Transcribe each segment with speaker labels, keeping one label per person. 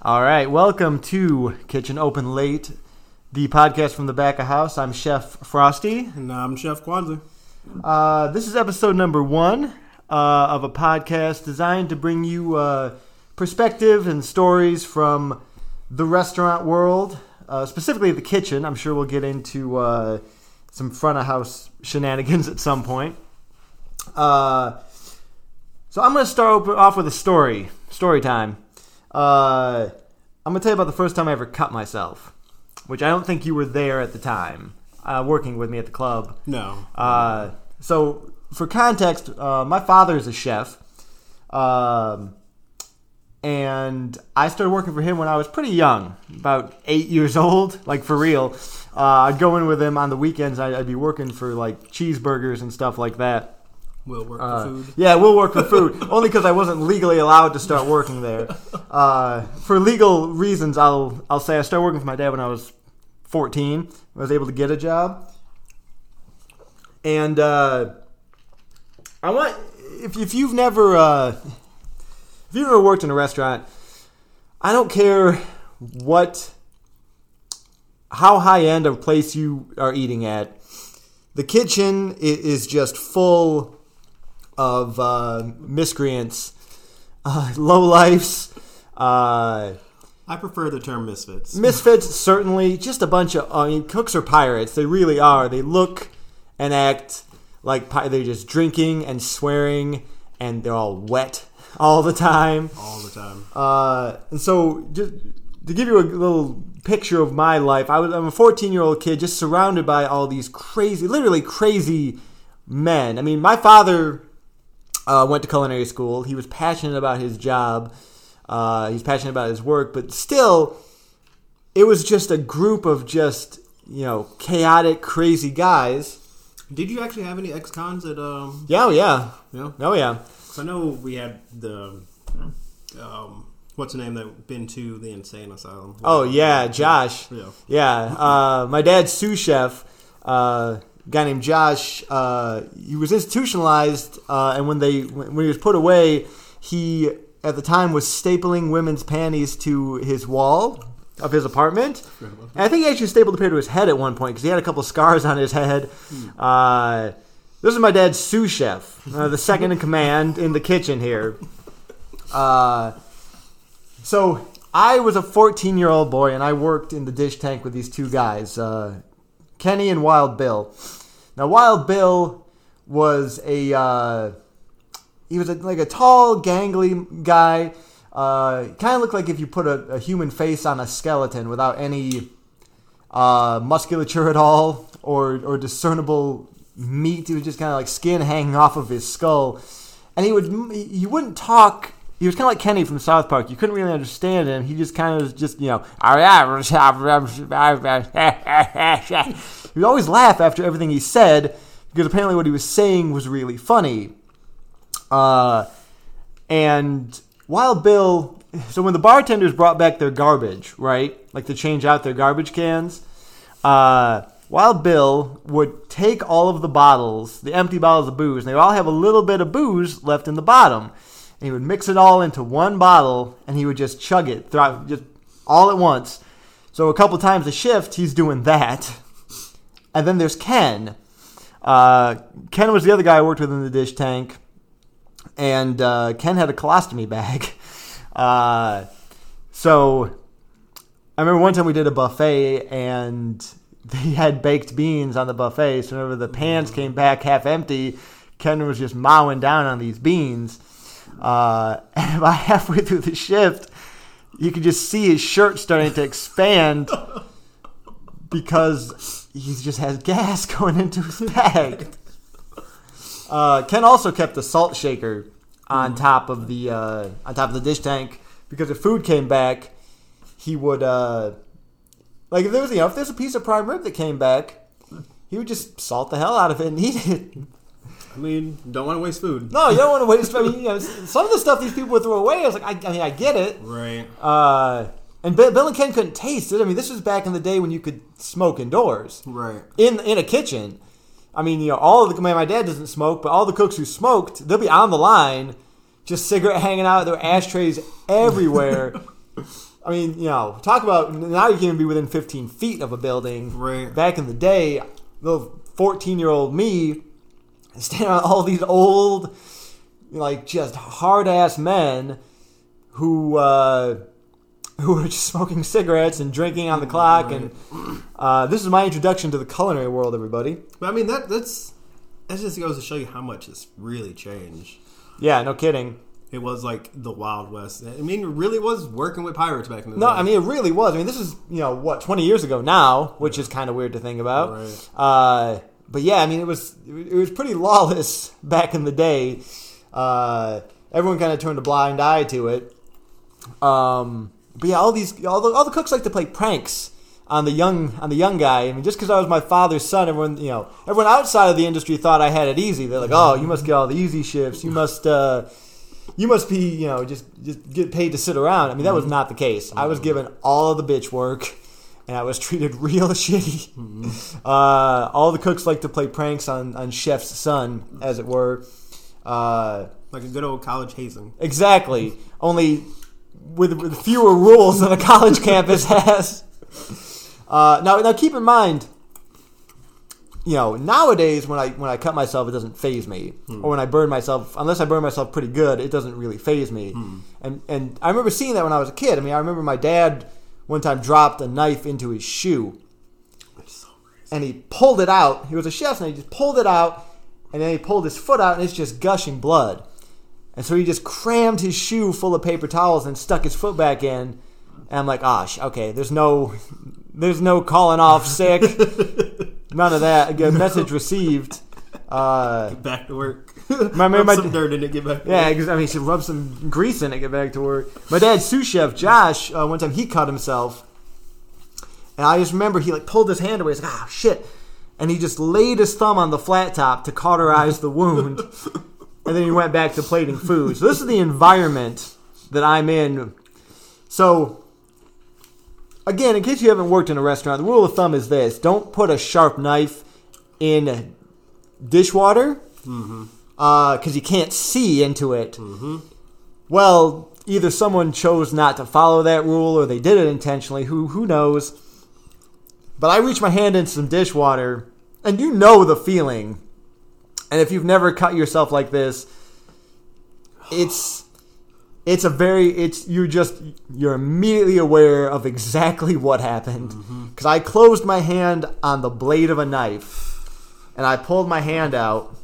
Speaker 1: All right, welcome to Kitchen Open Late, the podcast from the back of house. I'm Chef Frosty.
Speaker 2: And I'm Chef Kwanzaa.
Speaker 1: Uh, this is episode number one uh, of a podcast designed to bring you uh, perspective and stories from the restaurant world, uh, specifically the kitchen. I'm sure we'll get into uh, some front of house shenanigans at some point. Uh, so I'm going to start off with a story. Story time. Uh, I'm going to tell you about the first time I ever cut myself, which I don't think you were there at the time, uh, working with me at the club.
Speaker 2: No.
Speaker 1: Uh, so, for context, uh, my father is a chef, um, and I started working for him when I was pretty young, about eight years old, like for real. Uh, I'd go in with him on the weekends. I'd, I'd be working for like cheeseburgers and stuff like that.
Speaker 2: We'll work
Speaker 1: Uh,
Speaker 2: for food.
Speaker 1: Yeah, we'll work for food. Only because I wasn't legally allowed to start working there. Uh, for legal reasons, I'll I'll say I started working for my dad when I was 14. I was able to get a job, and uh, I want if if you've never uh, if you've never worked in a restaurant, I don't care what how high end of place you are eating at. The kitchen is just full of uh, miscreants, uh, low lifes, uh,
Speaker 2: I prefer the term misfits.
Speaker 1: misfits. Certainly, just a bunch of. I mean, cooks are pirates. They really are. They look and act like pi- they're just drinking and swearing, and they're all wet all the time.
Speaker 2: all the time.
Speaker 1: Uh, and so, just to give you a little picture of my life, I was I'm a 14 year old kid just surrounded by all these crazy, literally crazy men. I mean, my father uh, went to culinary school. He was passionate about his job. Uh, he's passionate about his work, but still, it was just a group of just you know chaotic, crazy guys.
Speaker 2: Did you actually have any ex-cons at um?
Speaker 1: Yeah, oh, yeah,
Speaker 2: Yeah.
Speaker 1: oh yeah.
Speaker 2: 'Cause I know we had the um. What's the name that been to the insane asylum?
Speaker 1: Oh yeah, Josh.
Speaker 2: Yeah.
Speaker 1: Yeah, uh, my dad's sous chef, uh, guy named Josh. Uh, he was institutionalized, uh, and when they when he was put away, he at the time was stapling women's panties to his wall of his apartment. And I think he actually stapled a pair to his head at one point because he had a couple scars on his head. Uh, this is my dad's sous chef, uh, the second in command in the kitchen here. Uh, so I was a 14 year old boy, and I worked in the dish tank with these two guys, uh, Kenny and Wild Bill. Now, Wild Bill was a uh, he was a, like a tall, gangly guy. Uh, kind of looked like if you put a, a human face on a skeleton without any uh, musculature at all or or discernible meat. He was just kind of like skin hanging off of his skull, and he would he wouldn't talk. He was kind of like Kenny from South Park. You couldn't really understand him. He just kind of was just you know. He would always laugh after everything he said because apparently what he was saying was really funny. Uh, and Wild Bill, so when the bartenders brought back their garbage, right, like to change out their garbage cans, uh, Wild Bill would take all of the bottles, the empty bottles of booze, and they all have a little bit of booze left in the bottom. And he would mix it all into one bottle, and he would just chug it throughout, just all at once. So a couple times a shift, he's doing that. And then there's Ken. Uh, Ken was the other guy I worked with in the dish tank and uh, Ken had a colostomy bag. Uh, so I remember one time we did a buffet and they had baked beans on the buffet. So whenever the pans came back half empty, Ken was just mowing down on these beans. Uh, and about halfway through the shift, you could just see his shirt starting to expand because he just has gas going into his bag. Uh, Ken also kept a salt shaker on top of the uh, on top of the dish tank because if food came back, he would uh, like if there was you know if there's a piece of prime rib that came back, he would just salt the hell out of it and eat it.
Speaker 2: I mean, don't want to waste food.
Speaker 1: No, you don't want to waste. I mean, you know, some of the stuff these people would throw away. I was like, I, I mean, I get it.
Speaker 2: Right.
Speaker 1: Uh, and Bill, and Ken couldn't taste it. I mean, this was back in the day when you could smoke indoors
Speaker 2: Right.
Speaker 1: in in a kitchen. I mean, you know, all of the my, my dad doesn't smoke, but all the cooks who smoked, they'll be on the line, just cigarette hanging out, there were ashtrays everywhere. I mean, you know, talk about now you can be within 15 feet of a building.
Speaker 2: Right.
Speaker 1: Back in the day, the 14 year old me standing on all these old, like just hard ass men who uh, who were just smoking cigarettes and drinking on the clock. And uh, this is my introduction to the culinary world, everybody.
Speaker 2: But I mean, that that's that just goes to show you how much it's really changed.
Speaker 1: Yeah, no kidding.
Speaker 2: It was like the Wild West. I mean, it really was working with pirates back in the
Speaker 1: No,
Speaker 2: day.
Speaker 1: I mean it really was. I mean this is you know what 20 years ago now, which is kind of weird to think about.
Speaker 2: Right.
Speaker 1: Uh, but yeah, I mean it was it was pretty lawless back in the day. Uh, everyone kind of turned a blind eye to it. Um, but yeah, all these all the, all the cooks like to play pranks on the young on the young guy. I mean, just because I was my father's son, everyone you know everyone outside of the industry thought I had it easy. They're like, oh, you must get all the easy shifts. You must. Uh, you must be, you know, just just get paid to sit around. I mean, that was not the case. I was given all of the bitch work, and I was treated real shitty. Uh, all the cooks like to play pranks on on chef's son, as it were. Uh,
Speaker 2: like a good old college hazing.
Speaker 1: exactly. Only with, with fewer rules than a college campus has. Uh, now, now keep in mind, you know, nowadays when I when I cut myself, it doesn't phase me, or when I burn myself, unless I burn myself pretty good, it doesn't really phase me. And and I remember seeing that when I was a kid. I mean, I remember my dad one time dropped a knife into his shoe,
Speaker 2: so crazy.
Speaker 1: and he pulled it out. He was a chef, and he just pulled it out, and then he pulled his foot out, and it's just gushing blood. And so he just crammed his shoe full of paper towels and stuck his foot back in. And I'm like, gosh, okay, there's no, there's no calling off sick, none of that. Again, message received. Uh,
Speaker 2: Back to work.
Speaker 1: My- my-
Speaker 2: Rub
Speaker 1: my-
Speaker 2: some dirt in it. Get back. To
Speaker 1: yeah,
Speaker 2: work.
Speaker 1: 'cause, I mean, he should rub some grease in it, get back to work. My dad's sous chef, Josh, uh, one time he cut himself, and I just remember he like pulled his hand away. He's like, ah, shit, and he just laid his thumb on the flat top to cauterize the wound, and then he went back to plating food. So this is the environment that I'm in. So. Again, in case you haven't worked in a restaurant, the rule of thumb is this: don't put a sharp knife in dishwater Uh, because you can't see into it. Mm-hmm. Well, either someone chose not to follow that rule or they did it intentionally. Who who knows? But I reach my hand into some dishwater, and you know the feeling. And if you've never cut yourself like this, it's it's a very it's you're just you're immediately aware of exactly what happened mm-hmm. because I closed my hand on the blade of a knife, and I pulled my hand out,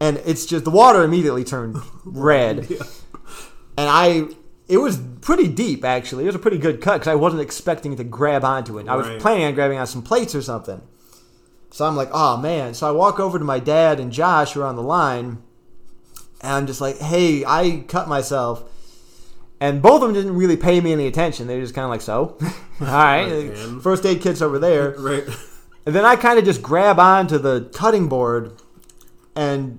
Speaker 1: and it's just the water immediately turned red
Speaker 2: Yeah.
Speaker 1: and I it was pretty deep actually. It was a pretty good cut because I wasn't expecting to grab onto it. I was planning on grabbing on some plates or something. So I'm like, oh man. So I walk over to my dad and Josh who are on the line, and I'm just like, hey, I cut myself. And both of them didn't really pay me any attention. They were just kind of like, so, all right,
Speaker 2: Right,
Speaker 1: first aid kit's over there.
Speaker 2: Right.
Speaker 1: And then I kind of just grab onto the cutting board, and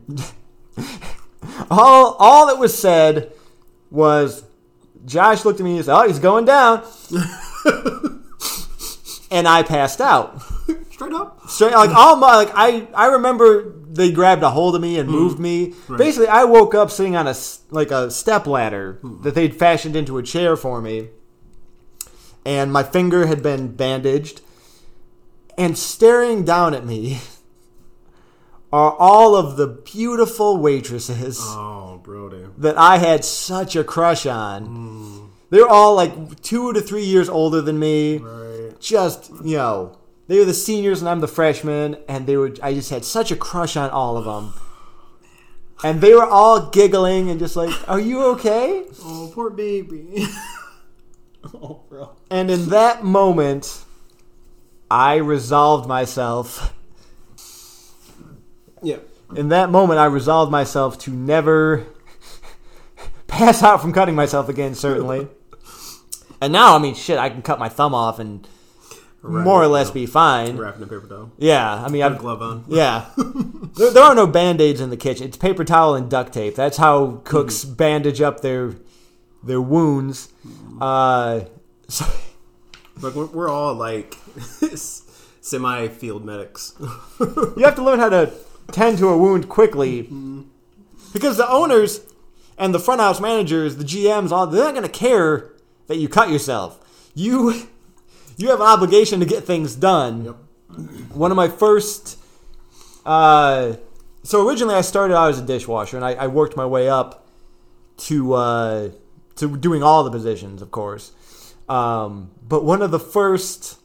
Speaker 1: all all that was said was, Josh looked at me and said, "Oh, he's going down," and I passed out.
Speaker 2: Straight up.
Speaker 1: Straight like all my like I I remember they grabbed a hold of me and hmm. moved me. Basically, I woke up sitting on a like a step ladder hmm. that they'd fashioned into a chair for me, and my finger had been bandaged. And staring down at me are all of the beautiful waitresses
Speaker 2: Oh, Brody.
Speaker 1: that I had such a crush on. They're all like two to three years older than me
Speaker 2: Right.
Speaker 1: just you know they were the seniors and I'm the freshman, and they were. I just had such a crush on all of them, and they were all giggling and just like, "Are you okay?"
Speaker 2: Oh, poor baby. oh, bro.
Speaker 1: And in that moment, I resolved myself.
Speaker 2: Yeah.
Speaker 1: In that moment, I resolved myself to never pass out from cutting myself again. Certainly. And now, I mean, shit, I can cut my thumb off and
Speaker 2: Right.
Speaker 1: more or less be fine.
Speaker 2: Wrapping a paper towel.
Speaker 1: Yeah, I mean,
Speaker 2: Put
Speaker 1: I've,
Speaker 2: glove on.
Speaker 1: Yeah. there, there are no band aids in the kitchen. It's paper towel and duct tape. That's how cooks bandage up their their wounds. Uh, so,
Speaker 2: we're, we're all like semi field medics.
Speaker 1: you have to learn how to tend to a wound quickly because the owners and the front house managers, the GMs, all they're not going to care that you cut yourself. you you have an obligation to get things done.
Speaker 2: Yep.
Speaker 1: One of my first. Uh, so originally, I started out as a dishwasher, and I, I worked my way up to uh, to doing all the positions, of course. Um, but one of the first,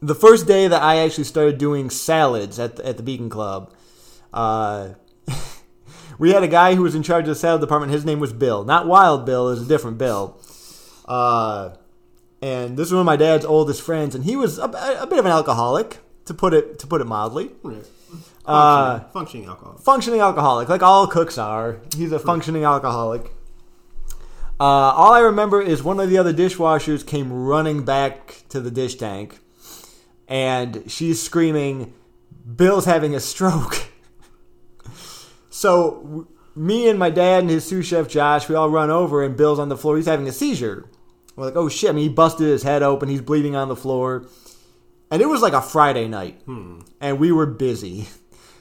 Speaker 1: the first day that I actually started doing salads at the, at the Beacon Club, uh, we had a guy who was in charge of the salad department. His name was Bill, not Wild Bill. It was a different Bill. Uh, and this was one of my dad's oldest friends, and he was a, a bit of an alcoholic, to put it to put it mildly.
Speaker 2: Right.
Speaker 1: Uh,
Speaker 2: Functioning, functioning alcohol.
Speaker 1: Functioning alcoholic, like all cooks are. He's a functioning alcoholic. Uh, all I remember is one of the other dishwashers came running back to the dish tank, and she's screaming, "Bill's having a stroke." so me and my dad and his sous chef Josh, we all run over, and Bill's on the floor. He's having a seizure. We're like, "Oh shit!" I mean, he busted his head open. He's bleeding on the floor, and it was like a Friday night, and we were busy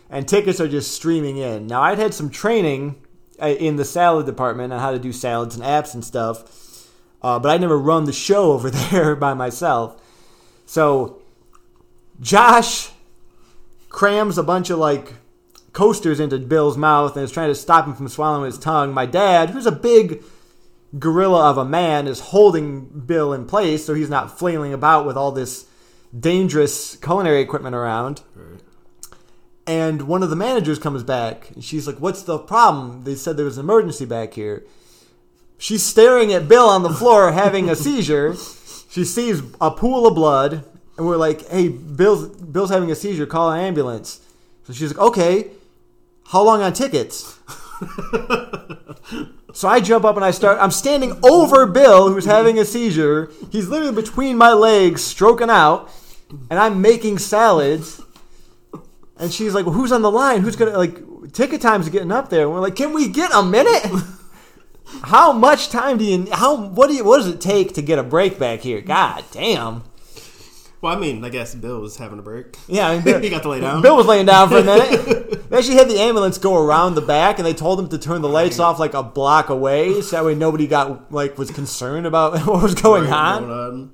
Speaker 1: and tickets are just streaming in. Now, I'd had some training uh, in the salad department on how to do salads and apps and stuff, uh, but I'd never run the show over there by myself. So, Josh crams a bunch of like coasters into Bill's mouth and is trying to stop him from swallowing his tongue. My dad, who's a big gorilla of a man, is holding Bill in place so he's not flailing about with all this dangerous culinary equipment around.
Speaker 2: Right.
Speaker 1: And one of the managers comes back. And she's like, What's the problem? They said there was an emergency back here. She's staring at Bill on the floor having a seizure. She sees a pool of blood. And we're like, Hey, Bill's, Bill's having a seizure. Call an ambulance. So she's like, Okay. How long on tickets? so I jump up and I start. I'm standing over Bill, who's having a seizure. He's literally between my legs, stroking out. And I'm making salads. And she's like, well, "Who's on the line? Who's gonna like ticket time's getting up there?" And we're like, "Can we get a minute? how much time do you? How what do you? What does it take to get a break back here? God damn!
Speaker 2: Well, I mean, I guess Bill was having a break.
Speaker 1: Yeah, I mean, Bill,
Speaker 2: he got to lay down.
Speaker 1: Bill was laying down for a minute. they actually had the ambulance go around the back, and they told him to turn the lights off like a block away, so that way nobody got like was concerned about what was going
Speaker 2: Right,
Speaker 1: on.
Speaker 2: on.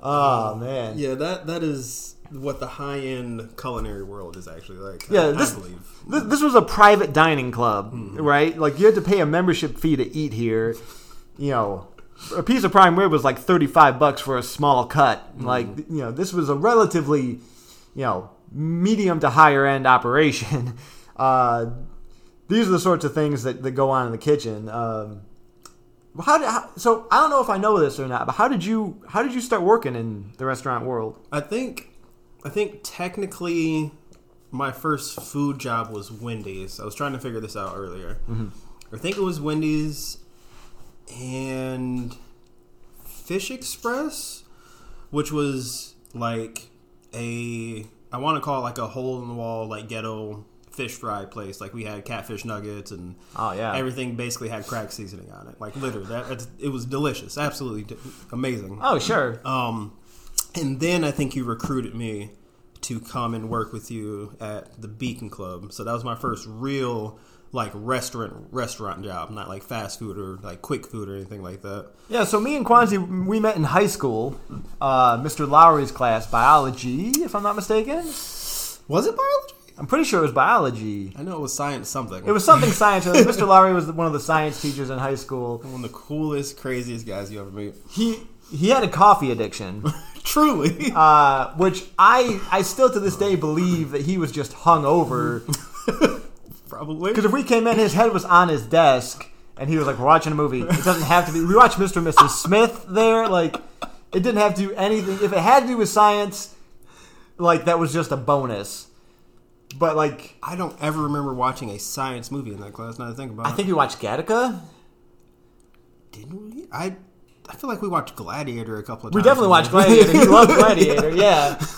Speaker 1: Oh man,
Speaker 2: Yeah, that that is what the high end culinary world is actually like.
Speaker 1: Yeah,
Speaker 2: I,
Speaker 1: this-
Speaker 2: I believe.
Speaker 1: This, this was a private dining club, mm-hmm. right? Like you had to pay a membership fee to eat here. You know, a piece of prime rib was like thirty-five bucks for a small cut. Like you know, this was a relatively, you know, medium to higher end operation. Uh, these are the sorts of things that, that go on in the kitchen. Um, how, did, how so? I don't know if I know this or not, but how did you how did you start working in the restaurant world?
Speaker 2: I think, I think technically, my first food job was Wendy's. I was trying to figure this out earlier. I think it was Wendy's and Fish Express, which was like a I want to call it like a hole in the wall like ghetto fish fry place. Like we had catfish nuggets and
Speaker 1: Oh yeah,
Speaker 2: everything basically had crack seasoning on it. Like literally, that it's, it was delicious, absolutely amazing.
Speaker 1: oh sure.
Speaker 2: Um, and then I think you recruited me to come and work with you at the Beacon Club. So that was my first real like restaurant restaurant job, not like fast food or like quick food or anything like that.
Speaker 1: Yeah, so me and Kwanzi, we met in high school. Uh, Mr. Lowry's class, biology, if I'm not mistaken.
Speaker 2: Was it biology?
Speaker 1: I'm pretty sure it was biology.
Speaker 2: I know it was science something.
Speaker 1: It was something science. Mr. Lowry was one of the science teachers in high school.
Speaker 2: one of the coolest, craziest guys you ever meet.
Speaker 1: He he had a coffee addiction,
Speaker 2: Truly.
Speaker 1: uh, which I I still to this day believe that he was just hung over.
Speaker 2: Probably.
Speaker 1: Because if we came in, his head was on his desk, and he was like, "We're watching a movie. It doesn't have to be. We watched Mr. and Mrs. Smith there. Like, it didn't have to do anything. If it had to do with science, like that was just a bonus. But like,
Speaker 2: I don't ever remember watching a science movie in that class. Now that I think about
Speaker 1: I
Speaker 2: it,
Speaker 1: think we watched Gattaca.
Speaker 2: didn't we? I I feel like we watched Gladiator a couple of times.
Speaker 1: We definitely watched Gladiator. He loved Gladiator. Yeah.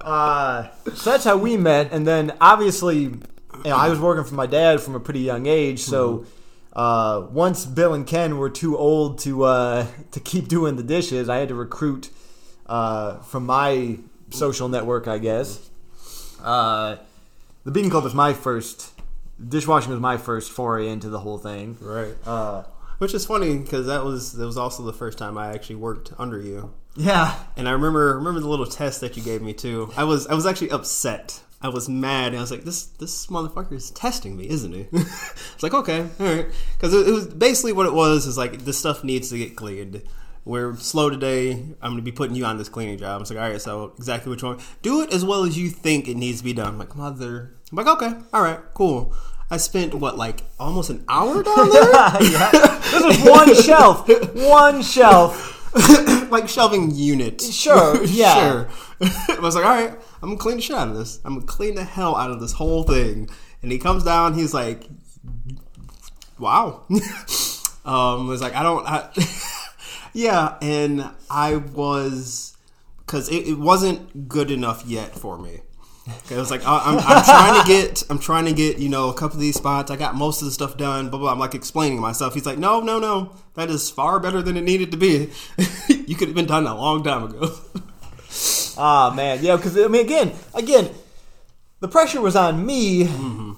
Speaker 1: Uh, so that's how we met, and then obviously, you know, I was working for my dad from a pretty young age. So uh, once Bill and Ken were too old to uh, to keep doing the dishes, I had to recruit uh, from my social network, I guess. Uh, the Beacon Club was my first. Dishwashing was my first foray into the whole thing.
Speaker 2: Right.
Speaker 1: Uh,
Speaker 2: Which is funny because that was that was also the first time I actually worked under you.
Speaker 1: Yeah.
Speaker 2: And I remember remember the little test that you gave me too. I was I was actually upset. I was mad. And I was like, this this motherfucker is testing me, isn't he? it's like okay, all right, because it, it was basically what it was is like this stuff needs to get cleaned. We're slow today. I'm gonna be putting you on this cleaning job. It's like all right, so exactly what you want. Do it as well as you think it needs to be done. I'm like mother. I'm like okay, all right, cool. I spent what like almost an hour down there.
Speaker 1: yeah. This was one shelf. One shelf.
Speaker 2: like shelving unit.
Speaker 1: Sure, yeah.
Speaker 2: sure. I was like, all right, I'm gonna clean the shit out of this. I'm gonna clean the hell out of this whole thing. And he comes down. He's like, wow. um, was like, I don't. I, yeah, and I was because it, it wasn't good enough yet for me. It was like I- I'm, I'm trying to get, I'm trying to get, you know, a couple of these spots. I got most of the stuff done. Blah blah. I'm like explaining myself. He's like, no, no, no. That is far better than it needed to be. you could have been done a long time ago.
Speaker 1: Ah man, yeah, because I mean, again, again, the pressure was on me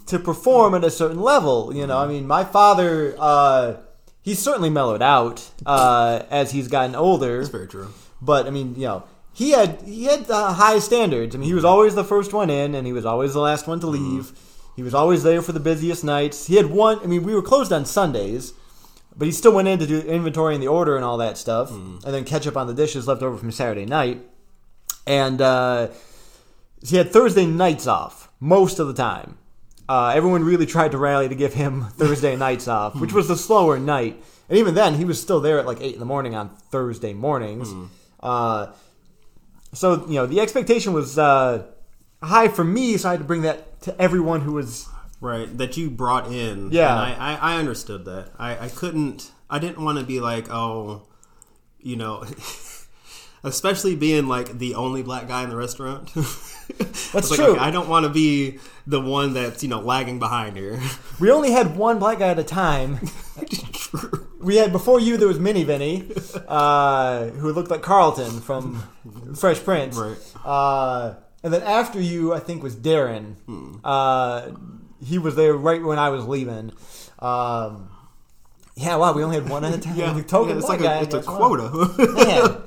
Speaker 1: to perform at a certain level. You know, I mean, my father, uh, he's certainly mellowed out uh, as he's gotten older.
Speaker 2: That's very true.
Speaker 1: But I mean, you know, he had he had uh, high standards. I mean, he was always the first one in, and he was always the last one to leave. He was always there for the busiest nights. He had one. I mean, we were closed on Sundays, but he still went in to do inventory and the order and all that stuff, and then catch up on the dishes left over from Saturday night. And uh, he had Thursday nights off most of the time. Uh, everyone really tried to rally to give him Thursday nights off, which was the slower night. And even then, he was still there at like eight in the morning on Thursday mornings. Uh, so you know, the expectation was uh, high for me, so I had to bring that to everyone who was.
Speaker 2: Right, that you brought in.
Speaker 1: Yeah.
Speaker 2: And I, I, I understood that. I, I couldn't, I didn't want to be like, oh, you know, especially being like the only black guy in the restaurant.
Speaker 1: That's
Speaker 2: like,
Speaker 1: true.
Speaker 2: okay, I don't want to be the one that's, you know, lagging behind here.
Speaker 1: We only had one black guy at a time. We had before you there was Minnie Vinny, uh, who looked like Carlton from Fresh Prince.
Speaker 2: Right.
Speaker 1: Uh, and then after you, I think was Darren.
Speaker 2: Hmm.
Speaker 1: Uh, he was there right when I was leaving. Um, yeah, wow, we only had one at a time.
Speaker 2: Yeah, yeah, it's like a, it's a quota.
Speaker 1: Man.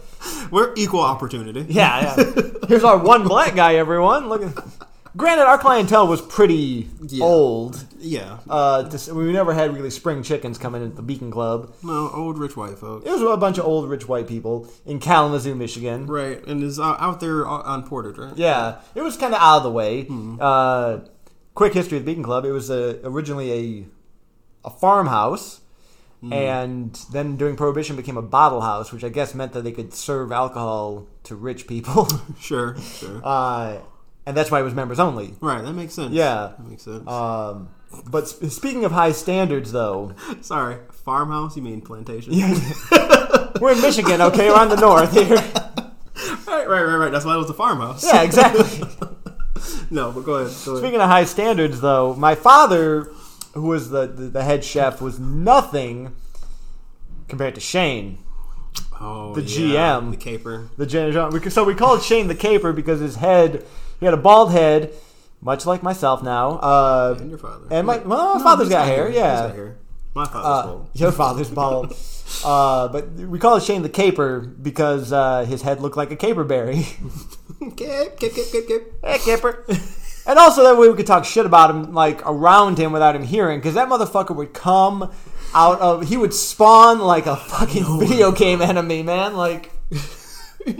Speaker 2: We're equal opportunity.
Speaker 1: Yeah, yeah. Here's our one black guy, everyone. Look at. Granted, our clientele was pretty
Speaker 2: Yeah.
Speaker 1: old.
Speaker 2: Yeah.
Speaker 1: Uh, to, we never had really spring chickens coming into the Beacon Club.
Speaker 2: No, old rich white folks.
Speaker 1: It was a bunch of old rich white people in Kalamazoo, Michigan.
Speaker 2: Right, and is out out there on- on Portage, right?
Speaker 1: Yeah, it was kind of out of the way.
Speaker 2: Hmm.
Speaker 1: Uh, quick history of the Beacon Club: it was uh originally a a farmhouse,
Speaker 2: Hmm.
Speaker 1: and then during Prohibition became a bottle house, which I guess meant that they could serve alcohol to rich people,
Speaker 2: Sure, sure.
Speaker 1: uh, and that's why it was members only.
Speaker 2: right, that makes sense.
Speaker 1: Yeah.
Speaker 2: That makes sense.
Speaker 1: Um, but sp- speaking of high standards, though,
Speaker 2: Sorry, farmhouse, you mean plantation?
Speaker 1: we're in Michigan, okay? We're on the north here.
Speaker 2: Right, right, right, right. That's why it was a farmhouse.
Speaker 1: Yeah, exactly.
Speaker 2: no, but go ahead. Go ahead.
Speaker 1: Speaking of high standards, though, my father, who was the, the, the head chef, was nothing compared to Shane,
Speaker 2: Oh,
Speaker 1: the
Speaker 2: yeah,
Speaker 1: GM.
Speaker 2: the caper.
Speaker 1: the we- So we called Shane the Caper because his head, he had a bald head, much like myself now. Uh,
Speaker 2: And your father.
Speaker 1: and my, well, my
Speaker 2: No,
Speaker 1: father's got hair,
Speaker 2: He's
Speaker 1: yeah.
Speaker 2: got hair. My father's
Speaker 1: Uh,
Speaker 2: bald.
Speaker 1: your father's bald. Uh, but we call it Shane the Caper because uh, his head looked like a caperberry.
Speaker 2: Kip, kip, kip, kip, kip.
Speaker 1: hey, Caper. And also that way we could talk shit about him, like around him without him hearing, because that motherfucker would come out of, he would spawn like a fucking video game enemy, man. Like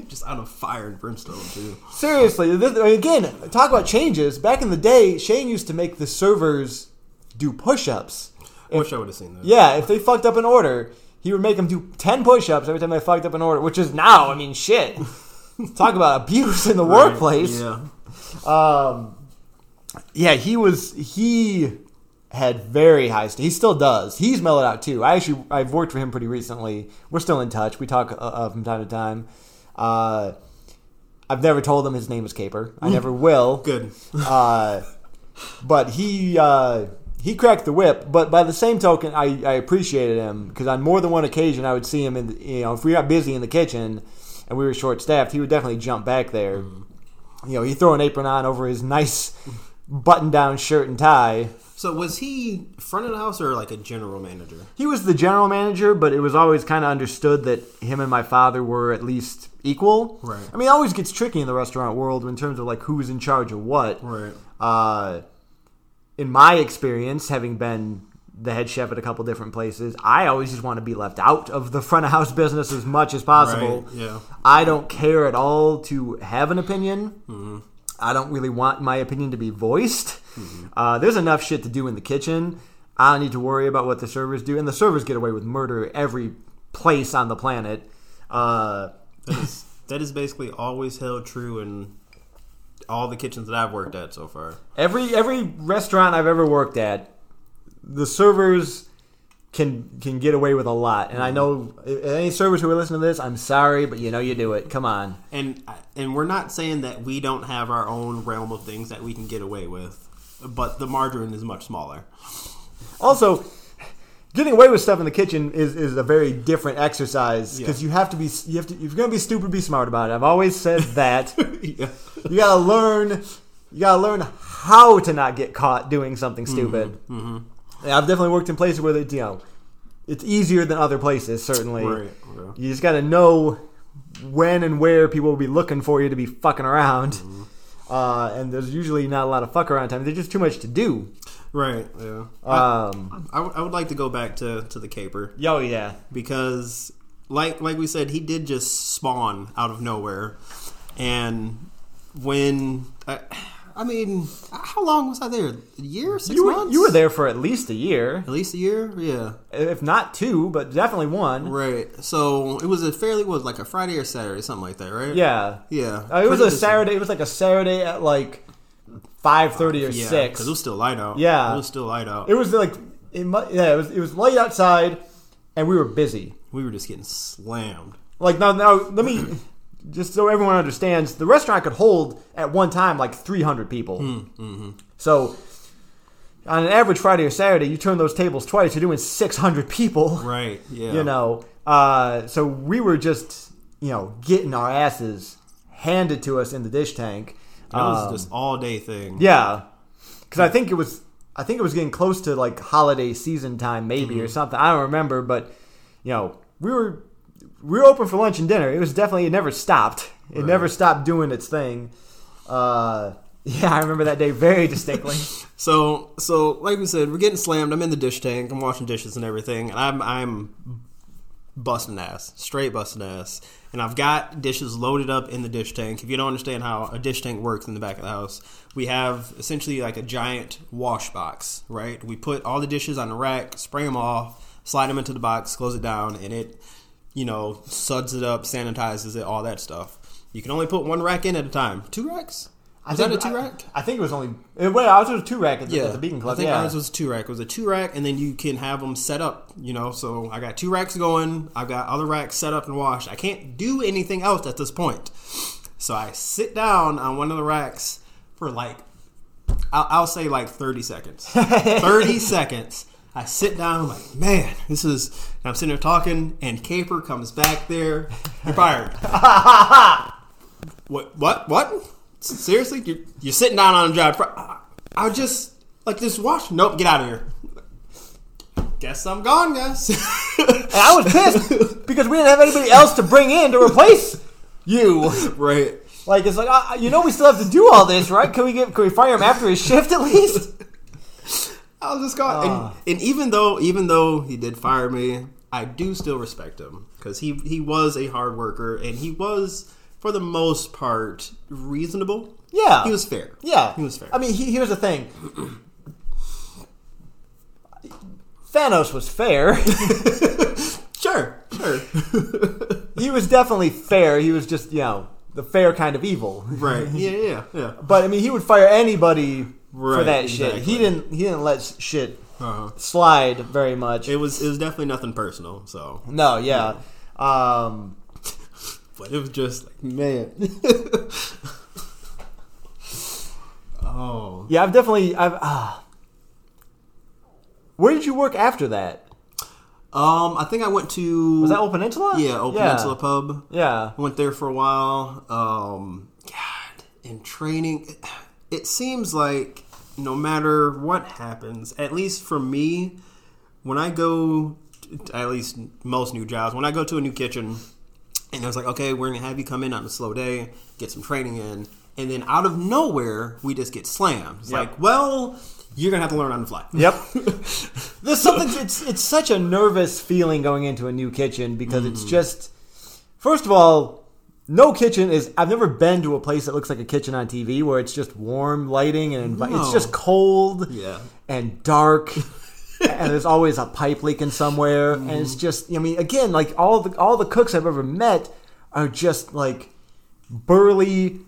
Speaker 2: Just out of fire and brimstone, too.
Speaker 1: seriously, this, again, talk about changes. Back in the day, Shane used to make the servers do push-ups.
Speaker 2: I wish I would have seen that.
Speaker 1: Yeah, if they fucked up an order, he would make them do 10 push ups every time they fucked up an order, which is now, I mean, shit. Talk about abuse in the
Speaker 2: Right,
Speaker 1: workplace.
Speaker 2: Yeah.
Speaker 1: Um, yeah, he was, he had very high, st- he still does. He's mellowed out too. I actually, I've worked for him pretty recently. We're still in touch. We talk uh, uh, from time to time. Uh, I've never told him his name is Caper. I never will.
Speaker 2: Good.
Speaker 1: Uh, but he uh, he cracked the whip. But by the same token, I, I appreciated him because on more than one occasion, I would see him in the, you know if we got busy in the kitchen and we were short staffed, he would definitely jump back there. You know, he'd throw an apron on over his nice button down shirt and tie.
Speaker 2: So was he front of the house or like a general manager?
Speaker 1: He was the general manager, but it was always kind of understood that him and my father were at least equal.
Speaker 2: Right.
Speaker 1: I mean, it always gets tricky in the restaurant world in terms of like who's in charge of what.
Speaker 2: Right.
Speaker 1: Uh, in my experience, having been the head chef at a couple different places, I always just want to be left out of the front of house business as much as possible.
Speaker 2: Right, yeah.
Speaker 1: I don't care at all to have an opinion.
Speaker 2: Mm-hmm.
Speaker 1: I don't really want my opinion to be voiced.
Speaker 2: Mm-hmm.
Speaker 1: Uh, there's enough shit to do in the kitchen. I don't need to worry about what the servers do, and the servers get away with murder every place on the planet. Uh,
Speaker 2: That is that is basically always held true in all the kitchens that I've worked at so far.
Speaker 1: every every restaurant I've ever worked at, the servers can can get away with a lot. And I know uh, any servers who are listening to this, I'm sorry, but you know you do it. Come on.
Speaker 2: And and we're not saying that we don't have our own realm of things that we can get away with, but the margarine is much smaller.
Speaker 1: Also, getting away with stuff in the kitchen is, is a very different exercise because
Speaker 2: Yeah.
Speaker 1: you have to be you have to if you're gonna be stupid, be smart about it. I've always said that
Speaker 2: yeah.
Speaker 1: you gotta learn you gotta learn how to not get caught doing something stupid.
Speaker 2: Mm-hmm.
Speaker 1: Yeah, I've definitely worked in places where it, you know it's easier than other places. Certainly,
Speaker 2: Right. Yeah.
Speaker 1: you just gotta know when and where people will be looking for you to be fucking around. Uh, and there's usually not a lot of fuck around time. There's just too much to do.
Speaker 2: Right. Yeah.
Speaker 1: Um,
Speaker 2: I, I would like to go back to, to the caper
Speaker 1: yo, yeah.
Speaker 2: because, like like we said, he did just spawn out of nowhere, and when I, I mean, how long was I there? A year? Six
Speaker 1: You were,
Speaker 2: months?
Speaker 1: you were there for at least a year,
Speaker 2: at least a year. Yeah.
Speaker 1: if not two, but definitely one.
Speaker 2: Right. So it was a fairly was like a Friday or Saturday, something like that, right?
Speaker 1: Yeah,
Speaker 2: Yeah.
Speaker 1: uh, it was a. Saturday. It was like a Saturday at like five thirty or
Speaker 2: Yeah,
Speaker 1: six.
Speaker 2: because it was still light out.
Speaker 1: Yeah.
Speaker 2: It was still light out.
Speaker 1: It was like it, yeah, it was it was late outside, and we were busy.
Speaker 2: we were just getting slammed.
Speaker 1: Like now, now let me just so everyone understands, the restaurant could hold at one time like three hundred people.
Speaker 2: Mm-hmm.
Speaker 1: So on an average Friday or Saturday, you turn those tables twice, you're doing six hundred people.
Speaker 2: Right. Yeah.
Speaker 1: You know, uh, so we were just you know getting our asses handed to us in the dish tank.
Speaker 2: That was
Speaker 1: Um,
Speaker 2: just all day thing.
Speaker 1: Yeah, because I think it was I think it was getting close to like holiday season time, maybe or something. I don't remember, but you know, we were we were open for lunch and dinner. It was definitely it never stopped. It
Speaker 2: Right.
Speaker 1: never stopped doing its thing. Uh, yeah, I remember that day very distinctly.
Speaker 2: So so like we said, we're getting slammed. I'm in the dish tank. I'm washing dishes and everything, and I'm I'm busting ass, straight busting ass. And I've got dishes loaded up in the dish tank. If you don't understand how a dish tank works in the back of the house, we have essentially like a giant wash box, right? We put all the dishes on the rack, spray them off, slide them into the box, close it down, and it, you know, suds it up, sanitizes it, all that stuff. You can only put one rack in at a time. Two racks? Was that a two rack?
Speaker 1: I, I think it was only. eh, Wait, I was a two rack at the,
Speaker 2: Yeah,
Speaker 1: at the Beacon Club.
Speaker 2: I think
Speaker 1: yeah.
Speaker 2: ours was two rack. It was a two rack, and then you can have them set up. You know, so I got two racks going. I've got other racks set up and washed. I can't do anything else at this point. So I sit down on one of the racks for like, I'll, I'll say like thirty seconds. thirty seconds. I sit down. I'm like, man, this is. I'm sitting there talking, and Caper comes back there. You're fired. what? What? What? Seriously? You're, you're sitting down on a job. I, I was just like this. watch. Nope. Get out of here. Guess I'm gone, guys.
Speaker 1: and I was pissed because we didn't have anybody else to bring in to replace you.
Speaker 2: right.
Speaker 1: Like it's like uh, you know we still have to do all this, right? Can we get can we fire him after his shift at least?
Speaker 2: I was just gone.
Speaker 1: Ah.
Speaker 2: And, and even though even though he did fire me, I do still respect him because he he was a hard worker and he was for the most part reasonable.
Speaker 1: Yeah,
Speaker 2: He was fair.
Speaker 1: Yeah,
Speaker 2: He was fair.
Speaker 1: I mean, he, here's the thing. Thanos was fair.
Speaker 2: Sure. Sure.
Speaker 1: he was definitely fair. He was just you know the fair kind of evil.
Speaker 2: right. Yeah. Yeah. Yeah.
Speaker 1: But I mean, he would fire anybody for
Speaker 2: Right,
Speaker 1: that shit. He didn't. He didn't let shit
Speaker 2: Uh-huh.
Speaker 1: slide very much.
Speaker 2: It was it was definitely nothing personal. So,
Speaker 1: no, yeah. Um,
Speaker 2: but it was just like man. oh.
Speaker 1: yeah, I've definitely. I've. Ah. Where did you work after that?
Speaker 2: Um, I think I went to
Speaker 1: Was that Old Peninsula?
Speaker 2: yeah, Old Peninsula Pub.
Speaker 1: Yeah.
Speaker 2: I went there for a while. Um, God, in training, it seems like no matter what happens, at least for me, when I go, at least most new jobs, when I go to a new kitchen, and it's like, okay, we're gonna have you come in on a slow day, get some training in, and then out of nowhere, we just get slammed. It's
Speaker 1: Yep.
Speaker 2: like, well, you're gonna have to learn on the fly.
Speaker 1: Yep. There's something. It's it's such a nervous feeling going into a new kitchen because it's mm. just. First of all, no kitchen is. I've never been to a place that looks like a kitchen on TV where it's just warm lighting and invi- it's just cold
Speaker 2: Yeah.
Speaker 1: and dark. and there's always a pipe leaking somewhere, and it's mm. just. I mean, again, like all the all the cooks I've ever met are just like burly,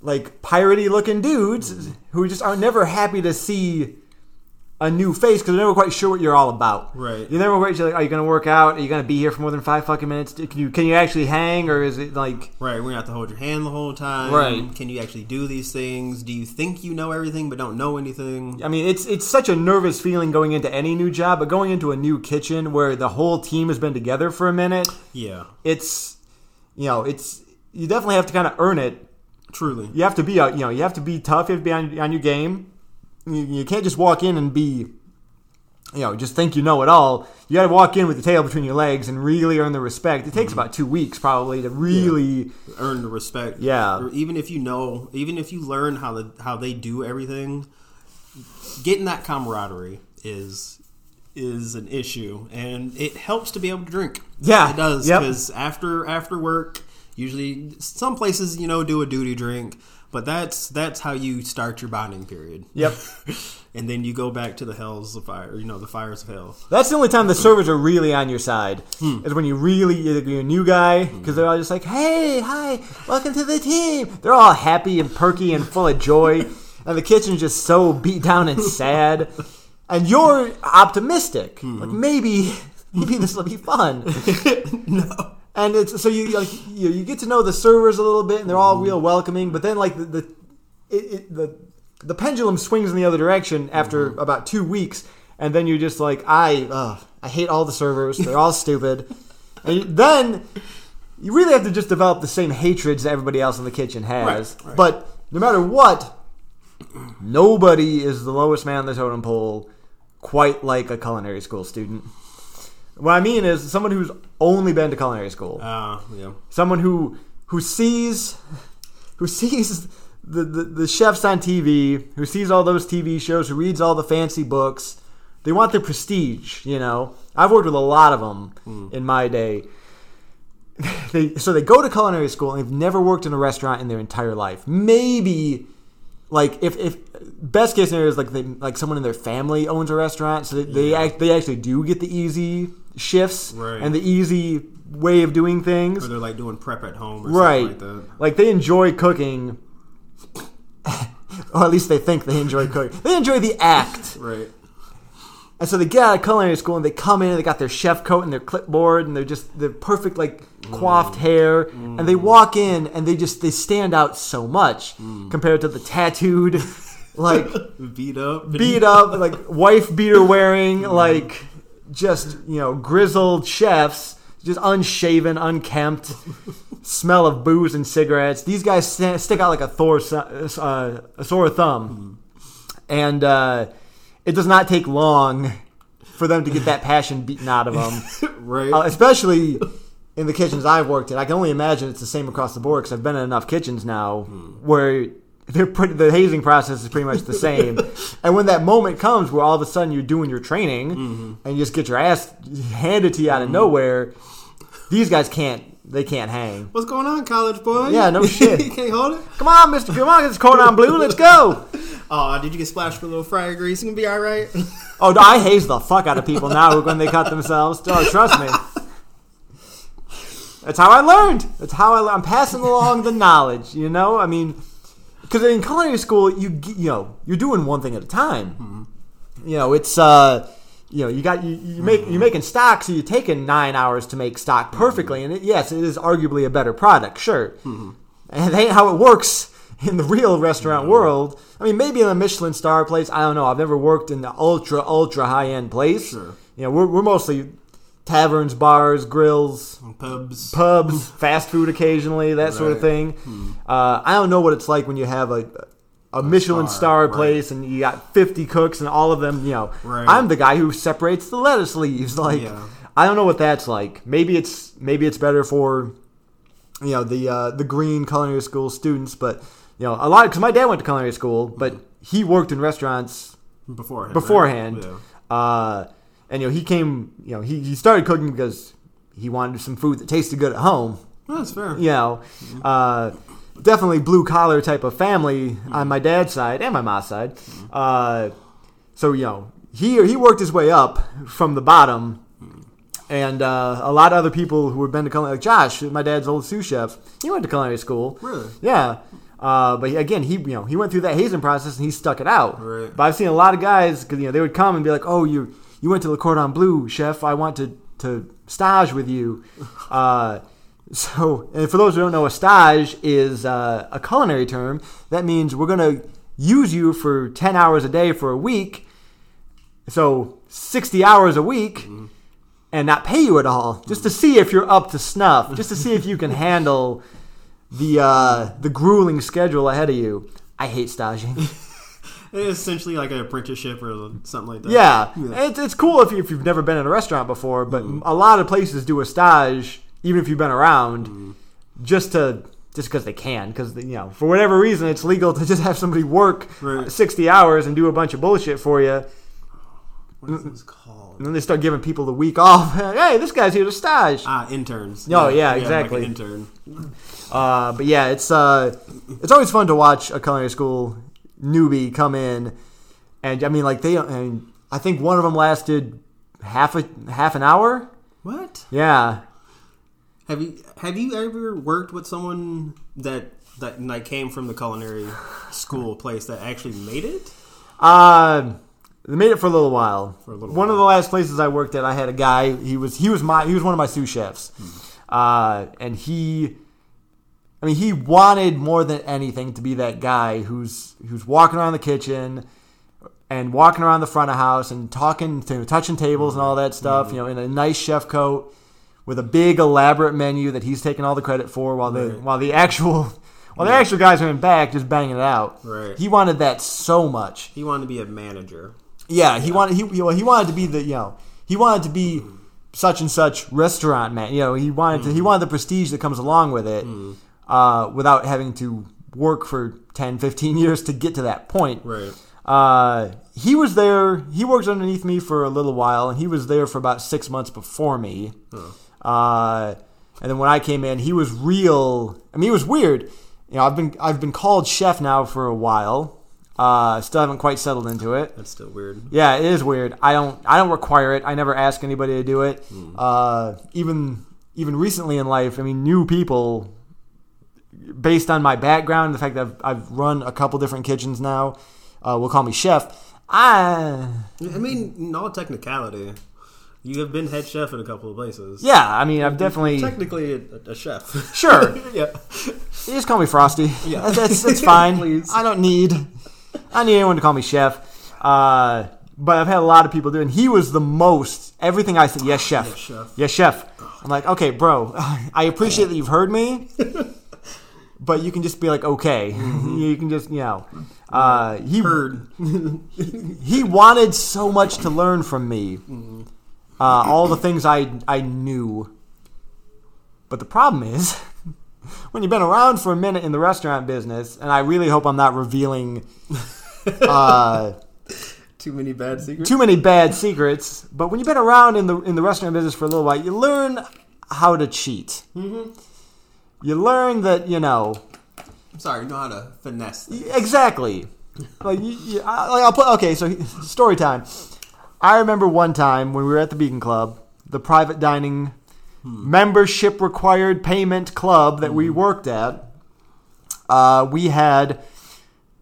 Speaker 1: like piratey looking dudes mm. who just are never happy to see a new face because they're never quite sure what you're all about.
Speaker 2: Right.
Speaker 1: You're never quite sure. Like, are you going to work out? Are you going to be here for more than five fucking minutes? Can you can you actually hang, or is it like?
Speaker 2: Right, we're gonna have to hold your hand the whole time.
Speaker 1: Right.
Speaker 2: Can you actually do these things? Do you think you know everything but don't know anything?
Speaker 1: I mean, it's it's such a nervous feeling going into any new job, but going into a new kitchen where the whole team has been together for a minute,
Speaker 2: Yeah,
Speaker 1: it's you know, it's you definitely have to kind of earn it.
Speaker 2: truly.
Speaker 1: You have to be, a, you know, you have to be tough. You have to be on, on your game. You, you can't just walk in and be, you know, just think you know it all. You got to walk in with the tail between your legs and really earn the respect. It takes mm-hmm. about two weeks probably to really.
Speaker 2: Earn the respect.
Speaker 1: Yeah.
Speaker 2: Or even if you know, even if you learn how the how they do everything, getting that camaraderie is is an issue, and it helps to be able to drink.
Speaker 1: Yeah.
Speaker 2: it does
Speaker 1: Yep.
Speaker 2: because after after work, usually some places you know do a duty drink, but that's that's how you start your bonding period.
Speaker 1: Yep.
Speaker 2: and then you go back to the hells of fire, you know, the fires of hell.
Speaker 1: That's the only time the servers are really on your side. Hmm. Is when you really you're a new guy hmm. because they're all just like, "Hey, hi, welcome to the team." They're all happy and perky and full of joy, and the kitchen's just so beat down and sad. And you're optimistic, hmm. like maybe maybe this will be fun.
Speaker 2: no.
Speaker 1: And it's so you like you, you get to know the servers a little bit, and they're all real welcoming. But then like the the it, it, the the pendulum swings in the other direction after about two weeks, and then you're just like I uh, I hate all the servers. They're all stupid. And then you really have to just develop the same hatreds that everybody else in the kitchen has.
Speaker 2: Right, right.
Speaker 1: But no matter what, nobody is the lowest man on the totem pole quite like a culinary school student. What I mean is someone who's only been to culinary school
Speaker 2: Uh, yeah.
Speaker 1: someone who who sees who sees the, the, the chefs on TV, who sees all those TV shows, who reads all the fancy books. They want the prestige, you know. I've worked with a lot of them in my day. They, so they go to culinary school and they've never worked in a restaurant in their entire life. Maybe, like if, if best case scenario is like they like someone in their family owns a restaurant, so they they, act, they actually do get the easy shifts
Speaker 2: Right.
Speaker 1: and the easy way of doing things.
Speaker 2: Or they're like doing prep at home or
Speaker 1: Right.
Speaker 2: something like that.
Speaker 1: Like they enjoy cooking, or at least they think they enjoy cooking. They enjoy the act,
Speaker 2: Right.
Speaker 1: and so they get out of culinary school and they come in and they got their chef coat and their clipboard and they're just the perfect like coiffed mm. hair, mm. and they walk in and they just they stand out so much mm. compared to the tattooed, like
Speaker 2: Beat up.
Speaker 1: beat up, like wife beater wearing, like just you know grizzled chefs, just unshaven, unkempt, smell of booze and cigarettes. These guys sta- stick out like a Thor, uh, a sore thumb, and uh, it does not take long for them to get that passion beaten out of them,
Speaker 2: Right.
Speaker 1: uh, especially. In the kitchens I've worked in, I can only imagine it's the same across the board because I've been in enough kitchens now where they're pretty, the hazing process is pretty much the same. and when that moment comes where all of a sudden you're doing your training mm-hmm. and you just get your ass handed to you out of mm-hmm. nowhere, these guys can't they can't hang.
Speaker 2: What's going on, college boy?
Speaker 1: Yeah, no shit.
Speaker 2: you can't hold it.
Speaker 1: Come on, Mister, come on, it's cordon bleu. let's go.
Speaker 2: Oh, did you get splashed with a little fryer grease? You gonna be all right.
Speaker 1: Oh, no, I haze the fuck out of people now when they cut themselves. Oh, trust me. That's how I learned. That's how I. I'm passing along the knowledge. You know, I mean, because in culinary school, you you know you're doing one thing at a time. Mm-hmm. You know, it's uh, you know, you got you, you make you're mm-hmm. making stock, so you're taking nine hours to make stock mm-hmm. perfectly, and it, yes, it is arguably a better product, sure. And it ain't how it works in the real restaurant world. I mean, maybe in a Michelin star place, I don't know. I've never worked in the ultra ultra high end place.
Speaker 2: Sure.
Speaker 1: You know, we're we're mostly taverns, bars, grills,
Speaker 2: Pubs.
Speaker 1: pubs, fast food occasionally, that sort of
Speaker 2: Right.
Speaker 1: thing. Uh, I don't know what it's like when you have a a Michelin
Speaker 2: star,
Speaker 1: star
Speaker 2: right.
Speaker 1: place and you got 50 cooks and all of them, you know.
Speaker 2: Right.
Speaker 1: I'm the guy who separates the lettuce leaves. Like,
Speaker 2: Yeah.
Speaker 1: I don't know what that's like. Maybe it's maybe it's better for, you know, the uh, the green culinary school students, but you know, a lot because my dad went to culinary school, but he worked in restaurants
Speaker 2: beforehand.
Speaker 1: beforehand.
Speaker 2: Right? Yeah.
Speaker 1: Uh, and you know, he came, you know, he, he started cooking because he wanted some food that tasted good at home.
Speaker 2: Well, that's fair.
Speaker 1: You know, uh, definitely blue collar type of family on my dad's side and my mom's side. Uh, so you know, he he worked his way up from the bottom. And uh, a lot of other people who had been to culinary, like Josh, my dad's old sous chef, he went to culinary school.
Speaker 2: Really?
Speaker 1: Yeah. Uh, but he- again, he you know he went through that hazing process and he stuck it out.
Speaker 2: Right.
Speaker 1: But I've seen a lot of guys because you know they would come and be like, "Oh, you you went to Le Cordon Bleu, chef. I want to to stage with you." Uh, so, and for those who don't know, a stage is uh, a culinary term. That means we're gonna use you for ten hours a day for a week. So sixty hours a week. And not pay you at all, just to see if you're up to snuff, just to see if you can handle the uh, the grueling schedule ahead of you. I hate staging.
Speaker 2: It's essentially like an apprenticeship or something like that.
Speaker 1: Yeah, It's, it's cool if, you, if you've never been in a restaurant before, but a lot of places do a stage, even if you've been around, just to just because they can, because you know for whatever reason it's legal to just have somebody work
Speaker 2: Right.
Speaker 1: sixty hours and do a bunch of bullshit for you,
Speaker 2: What is this called?
Speaker 1: and then they start giving people the week off. hey, this guy's here to stage.
Speaker 2: Ah, interns.
Speaker 1: Oh, yeah,
Speaker 2: like
Speaker 1: exactly.
Speaker 2: an intern.
Speaker 1: Uh, but yeah, it's uh, it's always fun to watch a culinary school newbie come in, and I mean, like they, and I think one of them lasted half a half an hour.
Speaker 2: What?
Speaker 1: Yeah,
Speaker 2: Have you have you ever worked with someone that that like came from the culinary school place that actually made it?
Speaker 1: uh, they made it for a little while.
Speaker 2: For a little
Speaker 1: one of the last places I worked at, I had a guy. He was he was my he was one of my sous chefs, uh, and he. I mean, he wanted more than anything to be that guy who's who's walking around the kitchen and walking around the front of house and talking to touching tables and all that stuff. You know, in a nice chef coat with a big elaborate menu that he's taking all the credit for, while the
Speaker 2: Right.
Speaker 1: while the actual while the actual guys are in back just banging it out.
Speaker 2: Right.
Speaker 1: He wanted that so much.
Speaker 2: He wanted to be a manager.
Speaker 1: Yeah, he wanted he well, he wanted to be the you know he wanted to be mm. such and such restaurant man. You know, he wanted to he mm. wanted the prestige that comes along with it, mm. Uh, without having to work for 10, 15 years to get to that point.
Speaker 2: Right.
Speaker 1: Uh, he was there. He worked underneath me for a little while, and he was there for about six months before me. Uh, and then when I came in, he was real. I mean, he was weird. You know, I've been I've been called chef now for a while. Uh, still haven't quite settled into it.
Speaker 2: That's still weird.
Speaker 1: Yeah, it is weird. I don't I don't require it. I never ask anybody to do it. Uh, even even recently in life, I mean, new people, based on my background, the fact that I've, I've run a couple different kitchens now, uh, will call me chef. I
Speaker 2: I mean, in all technicality, you have been head chef in a couple of places.
Speaker 1: yeah, I mean, I've definitely
Speaker 2: Technically, a, a chef.
Speaker 1: sure.
Speaker 2: yeah.
Speaker 1: You just call me Frosty.
Speaker 2: Yeah.
Speaker 1: that's that's, that's fine.
Speaker 2: Please.
Speaker 1: I don't need I need anyone to call me chef. Uh, but I've had a lot of people doing. He was the most everything I said. Yes, chef.
Speaker 2: Yes, chef.
Speaker 1: Yes, chef. I'm like, okay, bro. I appreciate that you've heard me, but you can just be like, okay. you can just, you know. Uh, he
Speaker 2: Heard.
Speaker 1: he wanted so much to learn from me. Uh, all the things I I knew. But the problem is, when you've been around for a minute in the restaurant business, and I really hope I'm not revealing uh,
Speaker 2: Too many bad secrets.
Speaker 1: too many bad secrets. But when you've been around in the in the restaurant business for a little while, you learn how to cheat. You learn that you know
Speaker 2: I'm sorry, you know how to finesse. things.
Speaker 1: Exactly. Like, you, you, I, like I'll put okay. So story time. I remember one time when we were at the Beacon Club, the private dining membership required payment club that we worked at. Uh, we had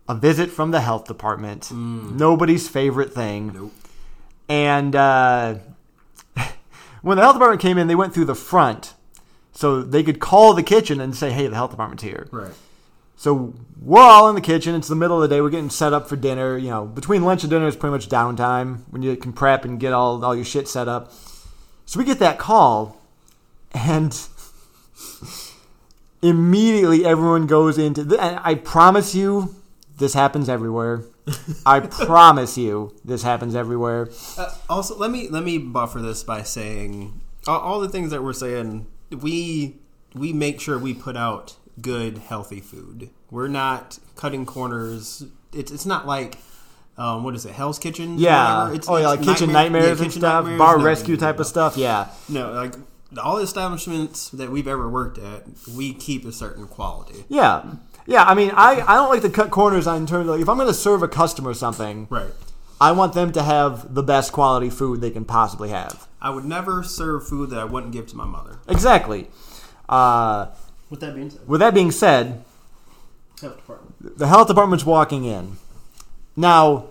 Speaker 1: a visit from the health department. Nobody's favorite thing.
Speaker 2: Nope.
Speaker 1: And uh, when the health department came in, they went through the front, so they could call the kitchen and say, "Hey, the health department's here."
Speaker 2: Right.
Speaker 1: So we're all in the kitchen. It's the middle of the day. We're getting set up for dinner. You know, between lunch and dinner is pretty much downtime when you can prep and get all all your shit set up. So we get that call, and immediately everyone goes into. The, and I promise you, This happens everywhere. I promise you, this happens everywhere.
Speaker 2: Uh, also, let me let me buffer this by saying all, all the things that we're saying. We we make sure we put out good, healthy food. We're not cutting corners. It's it's not like um, what is it, Hell's Kitchen?
Speaker 1: Yeah.
Speaker 2: It's,
Speaker 1: oh yeah,
Speaker 2: it's
Speaker 1: like kitchen
Speaker 2: nightmare-
Speaker 1: nightmares
Speaker 2: yeah,
Speaker 1: and
Speaker 2: kitchen
Speaker 1: stuff,
Speaker 2: nightmares,
Speaker 1: bar
Speaker 2: no,
Speaker 1: rescue type
Speaker 2: no.
Speaker 1: of stuff. Yeah.
Speaker 2: No, like all the establishments that we've ever worked at, we keep a certain quality.
Speaker 1: Yeah. Yeah, I mean, I, I don't like to cut corners on terms of like, if I'm going to serve a customer something,
Speaker 2: Right.
Speaker 1: I want them to have the best quality food they can possibly have.
Speaker 2: I would never serve food that I wouldn't give to my mother.
Speaker 1: Exactly. Uh,
Speaker 2: With that being said,
Speaker 1: with that being said,
Speaker 2: health department.
Speaker 1: the health department's walking in. Now,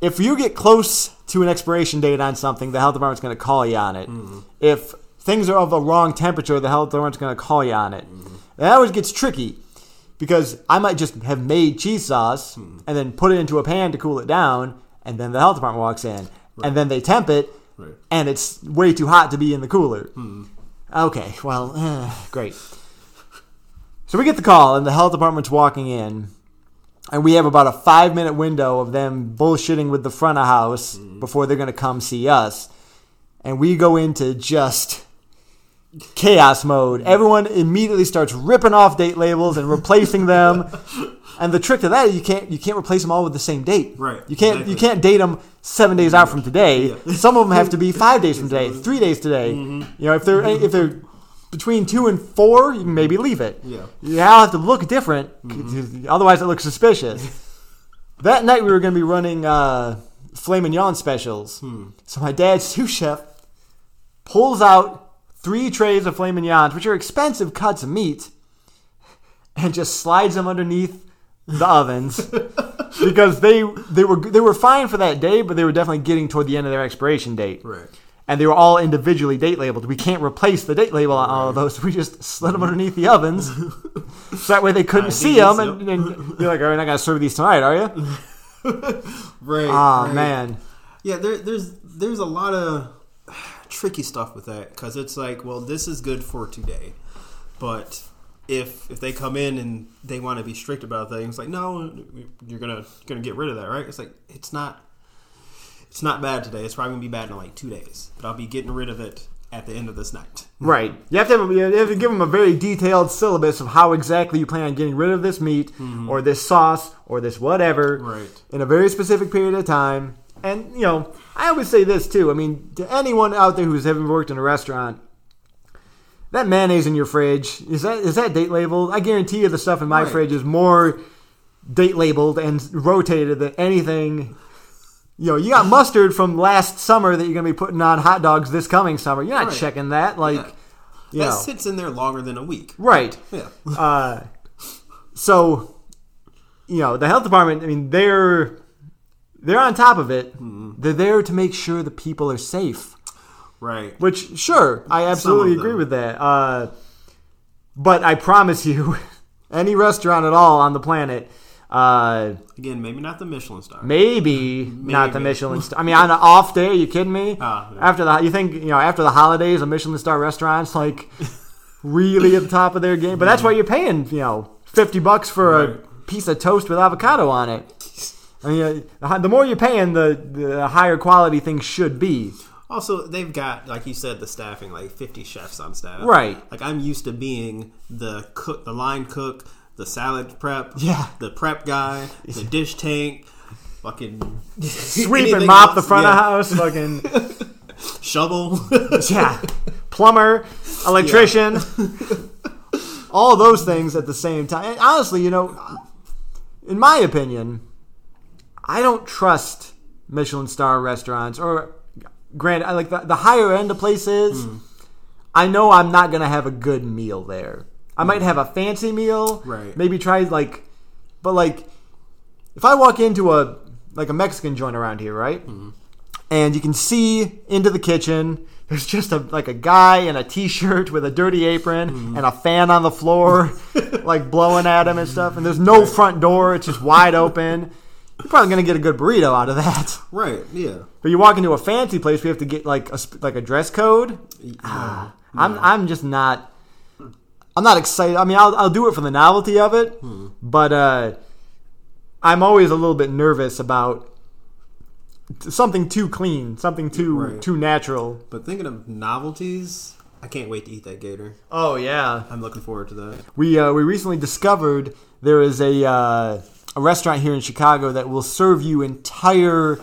Speaker 1: if you get close to an expiration date on something, the health department's going to call you on it. Mm-hmm. If things are of a wrong temperature, the health department's going to call you on it. Mm-hmm. That always gets tricky because I might just have made cheese sauce hmm. and then put it into a pan to cool it down, and then the health department walks in, and then they temp it,
Speaker 2: Right.
Speaker 1: and it's way too hot to be in the cooler. Okay, well, eh, great. So we get the call, and the health department's walking in, and we have about a five minute window of them bullshitting with the front of house before they're going to come see us. And we go into just chaos mode. Everyone immediately starts ripping off date labels and replacing them. And the trick to that is you can't you can't replace them all with the same date.
Speaker 2: Right,
Speaker 1: You can't you can't date them seven days out from today.
Speaker 2: Yeah.
Speaker 1: Some of them have to be five days from today, three days today.
Speaker 2: Mm-hmm.
Speaker 1: You know, if they're if they're between two and four, you can maybe leave it.
Speaker 2: Yeah.
Speaker 1: You all have to look different,
Speaker 2: Mm-hmm.
Speaker 1: otherwise it looks suspicious. that night we were going to be running uh, filet mignon specials.
Speaker 2: Hmm.
Speaker 1: So my dad's sous chef pulls out three trays of filet mignons, which are expensive cuts of meat, and just slides them underneath the ovens because they they were they were fine for that day, but they were definitely getting toward the end of their expiration date.
Speaker 2: Right.
Speaker 1: And they were all individually date labeled. We can't replace the date label on all of those. So we just slid them underneath the ovens. so that way they couldn't see them. And, and you're like, are you not going to serve these tonight, are you?
Speaker 2: Right.
Speaker 1: Ah,
Speaker 2: right.
Speaker 1: man.
Speaker 2: Yeah, there, there's there's a lot of tricky stuff with that because it's like, well, this is good for today, but if if they come in and they want to be strict about things, like, no, you're gonna you're gonna get rid of that, right? It's like it's not it's not bad today. It's probably gonna be bad in like two days, but I'll be getting rid of it at the end of this night.
Speaker 1: Right. You have to have, you have to give them a very detailed syllabus of how exactly you plan on getting rid of this meat mm-hmm. or this sauce or this whatever
Speaker 2: Right.
Speaker 1: in a very specific period of time. And you know, I always say this too. I mean, to anyone out there who's ever worked in a restaurant, that mayonnaise in your fridge is that is that date labeled? I guarantee you, the stuff in my
Speaker 2: Right.
Speaker 1: fridge is more date labeled and rotated than anything. You know, you got mustard from last summer that you're gonna be putting on hot dogs this coming summer. You're not
Speaker 2: Right.
Speaker 1: checking that, like.
Speaker 2: Yeah.
Speaker 1: You
Speaker 2: That
Speaker 1: know.
Speaker 2: sits in there longer than a week.
Speaker 1: Right.
Speaker 2: Yeah.
Speaker 1: Uh, so, you know, the health department. I mean, they're they're on top of it.
Speaker 2: Mm-hmm.
Speaker 1: They're there to make sure the people are safe.
Speaker 2: right.
Speaker 1: Which, sure, I absolutely agree with that. Uh, but I promise you, any restaurant at all on the planet, uh,
Speaker 2: Again, maybe not the Michelin star.
Speaker 1: maybe, not the Michelin star. I mean, on an off day, you kidding me?
Speaker 2: Ah, yeah.
Speaker 1: After the, you think you know, after the holidays, a Michelin star restaurant's like really at the top of their game. But that's why you're paying, you know, fifty bucks for a piece of toast with avocado on it. I mean, uh, the more you're paying, the the higher quality things should be.
Speaker 2: Also, they've got, like you said, the staffing, like 50 chefs on staff.
Speaker 1: Right.
Speaker 2: Like, I'm used to being the cook, the line cook, the salad prep,
Speaker 1: Yeah.
Speaker 2: the prep guy, the dish tank, fucking
Speaker 1: Sweep and mop the front
Speaker 2: yeah.
Speaker 1: of house, fucking
Speaker 2: shovel.
Speaker 1: yeah, plumber, electrician, all those things at the same time. And honestly, you know, in my opinion, I don't trust Michelin star restaurants or granted, I like the, the higher end of places. Hmm. I know I'm not gonna have a good meal there. I might hmm. have a fancy meal,
Speaker 2: Right.
Speaker 1: Maybe try like, but like, if I walk into a like a Mexican joint around here, right? Hmm. and you can see into the kitchen. There's just a like a guy in a t-shirt with a dirty apron
Speaker 2: Mm-hmm.
Speaker 1: and a fan on the floor, like blowing at him and stuff. And there's no front door; it's just wide open. You're probably gonna get a good burrito out of that.
Speaker 2: right, yeah.
Speaker 1: But you walk into a fancy place, we have to get like a like a dress code. Ah, I'm I'm just not. I'm not excited. I mean, I'll, I'll do it for the novelty of it,
Speaker 2: Hmm.
Speaker 1: but uh, I'm always a little bit nervous about something too clean, something too
Speaker 2: Right.
Speaker 1: too natural.
Speaker 2: But thinking of novelties, I can't wait to eat that gator.
Speaker 1: Oh yeah,
Speaker 2: I'm looking forward to that.
Speaker 1: we uh, we recently discovered there is a uh, a restaurant here in Chicago that will serve you entire